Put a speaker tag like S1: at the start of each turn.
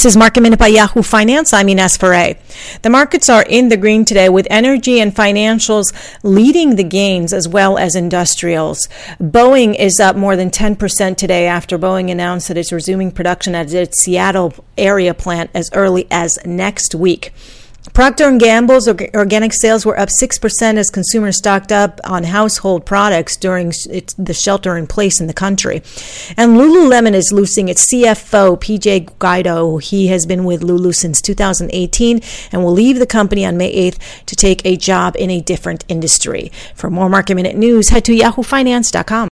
S1: This is Market Minute by Yahoo Finance. I'm Ines Ferre. The markets are in the green today with energy and financials leading the gains as well as industrials. Boeing is up more than 10% today after Boeing announced that it's resuming production at its Seattle area plant as early as next week. Procter & Gamble's organic sales were up 6% as consumers stocked up on household products during the shelter in place in the country. And Lululemon is losing its CFO, PJ Guido. He has been with Lulu since 2018 and will leave the company on May 8th to take a job in a different industry. For more Market Minute news, head to yahoofinance.com.